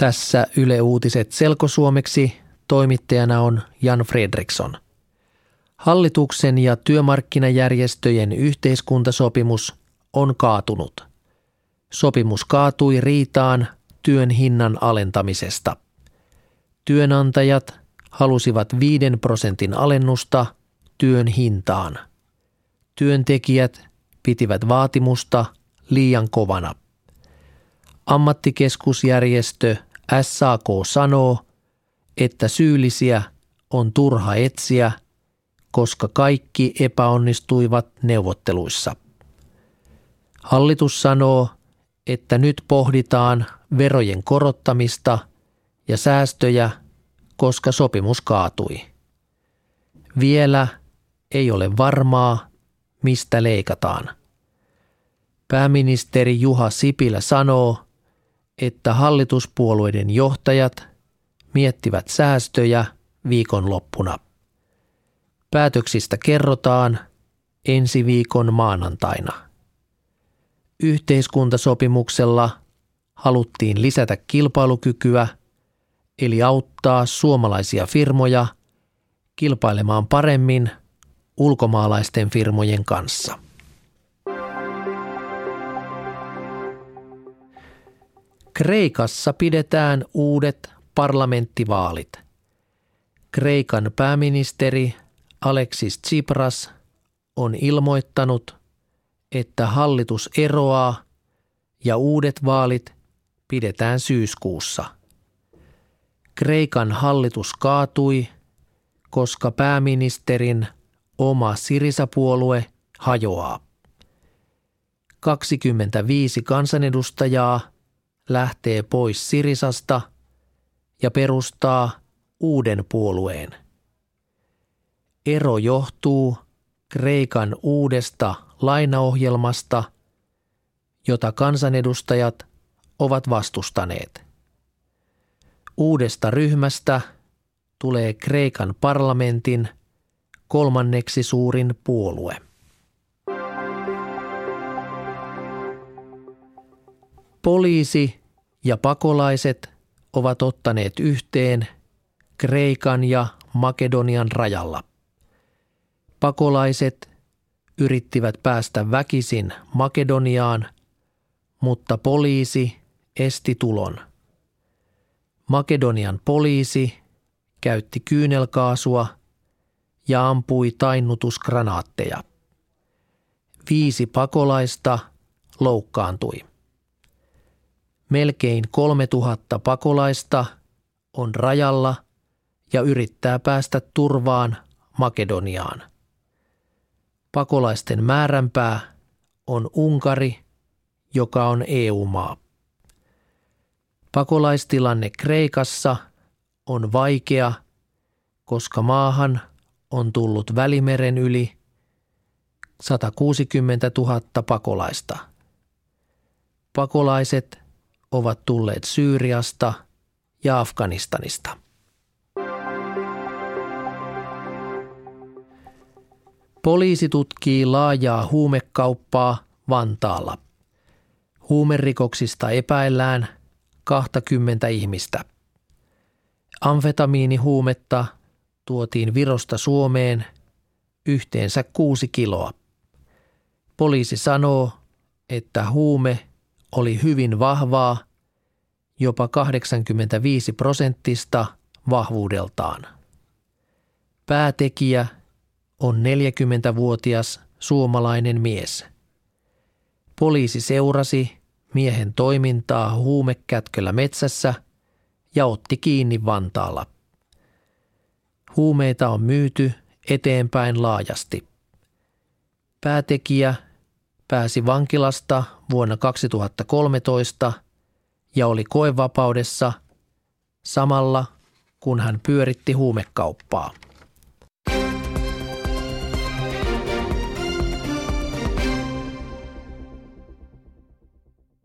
Tässä Yle Uutiset selkosuomeksi toimittajana on Jan Fredriksson. Hallituksen ja työmarkkinajärjestöjen yhteiskuntasopimus on kaatunut. Sopimus kaatui riitaan työn hinnan alentamisesta. Työnantajat halusivat 5 prosentin alennusta työn hintaan. Työntekijät pitivät vaatimusta liian kovana. Ammattikeskusjärjestö SAK sanoo, että syyllisiä on turha etsiä, koska kaikki epäonnistuivat neuvotteluissa. Hallitus sanoo, että nyt pohditaan verojen korottamista ja säästöjä, koska sopimus kaatui. Vielä ei ole varmaa, mistä leikataan. Pääministeri Juha Sipilä sanoo, että hallituspuolueiden johtajat miettivät säästöjä viikonloppuna. Päätöksistä kerrotaan ensi viikon maanantaina. Yhteiskuntasopimuksella haluttiin lisätä kilpailukykyä, eli auttaa suomalaisia firmoja kilpailemaan paremmin ulkomaalaisten firmojen kanssa. Kreikassa pidetään uudet parlamenttivaalit. Kreikan pääministeri Alexis Tsipras on ilmoittanut, että hallitus eroaa ja uudet vaalit pidetään syyskuussa. Kreikan hallitus kaatui, koska pääministerin oma Sirisapuolue hajoaa. 25 kansanedustajaa lähtee pois Sirisasta ja perustaa uuden puolueen. Ero johtuu Kreikan uudesta lainaohjelmasta, jota kansanedustajat ovat vastustaneet. Uudesta ryhmästä tulee Kreikan parlamentin kolmanneksi suurin puolue. Poliisi ja pakolaiset ovat ottaneet yhteen Kreikan ja Makedonian rajalla. Pakolaiset yrittivät päästä väkisin Makedoniaan, mutta poliisi esti tulon. Makedonian poliisi käytti kyynelkaasua ja ampui tainnutusgranaatteja. Viisi pakolaista loukkaantui. Melkein 3000 pakolaista on rajalla ja yrittää päästä turvaan Makedoniaan. Pakolaisten määränpää on Unkari, joka on EU-maa. Pakolaistilanne Kreikassa on vaikea, koska maahan on tullut Välimeren yli 160 000 pakolaista. Pakolaiset ovat tulleet Syyriasta ja Afganistanista. Poliisi tutkii laajaa huumekauppaa Vantaalla. Huumerikoksista epäillään 20 ihmistä. Amfetamiinihuumetta tuotiin Virosta Suomeen yhteensä kuusi kiloa. Poliisi sanoo, että huume oli hyvin vahvaa, jopa 85 prosenttista vahvuudeltaan. Päätekijä on 40-vuotias suomalainen mies. Poliisi seurasi miehen toimintaa huumekätköllä metsässä ja otti kiinni Vantaalla. Huumeita on myyty eteenpäin laajasti. Päätekijä pääsi vankilasta vuonna 2013 ja oli koevapaudessa samalla kun hän pyöritti huumekauppaa.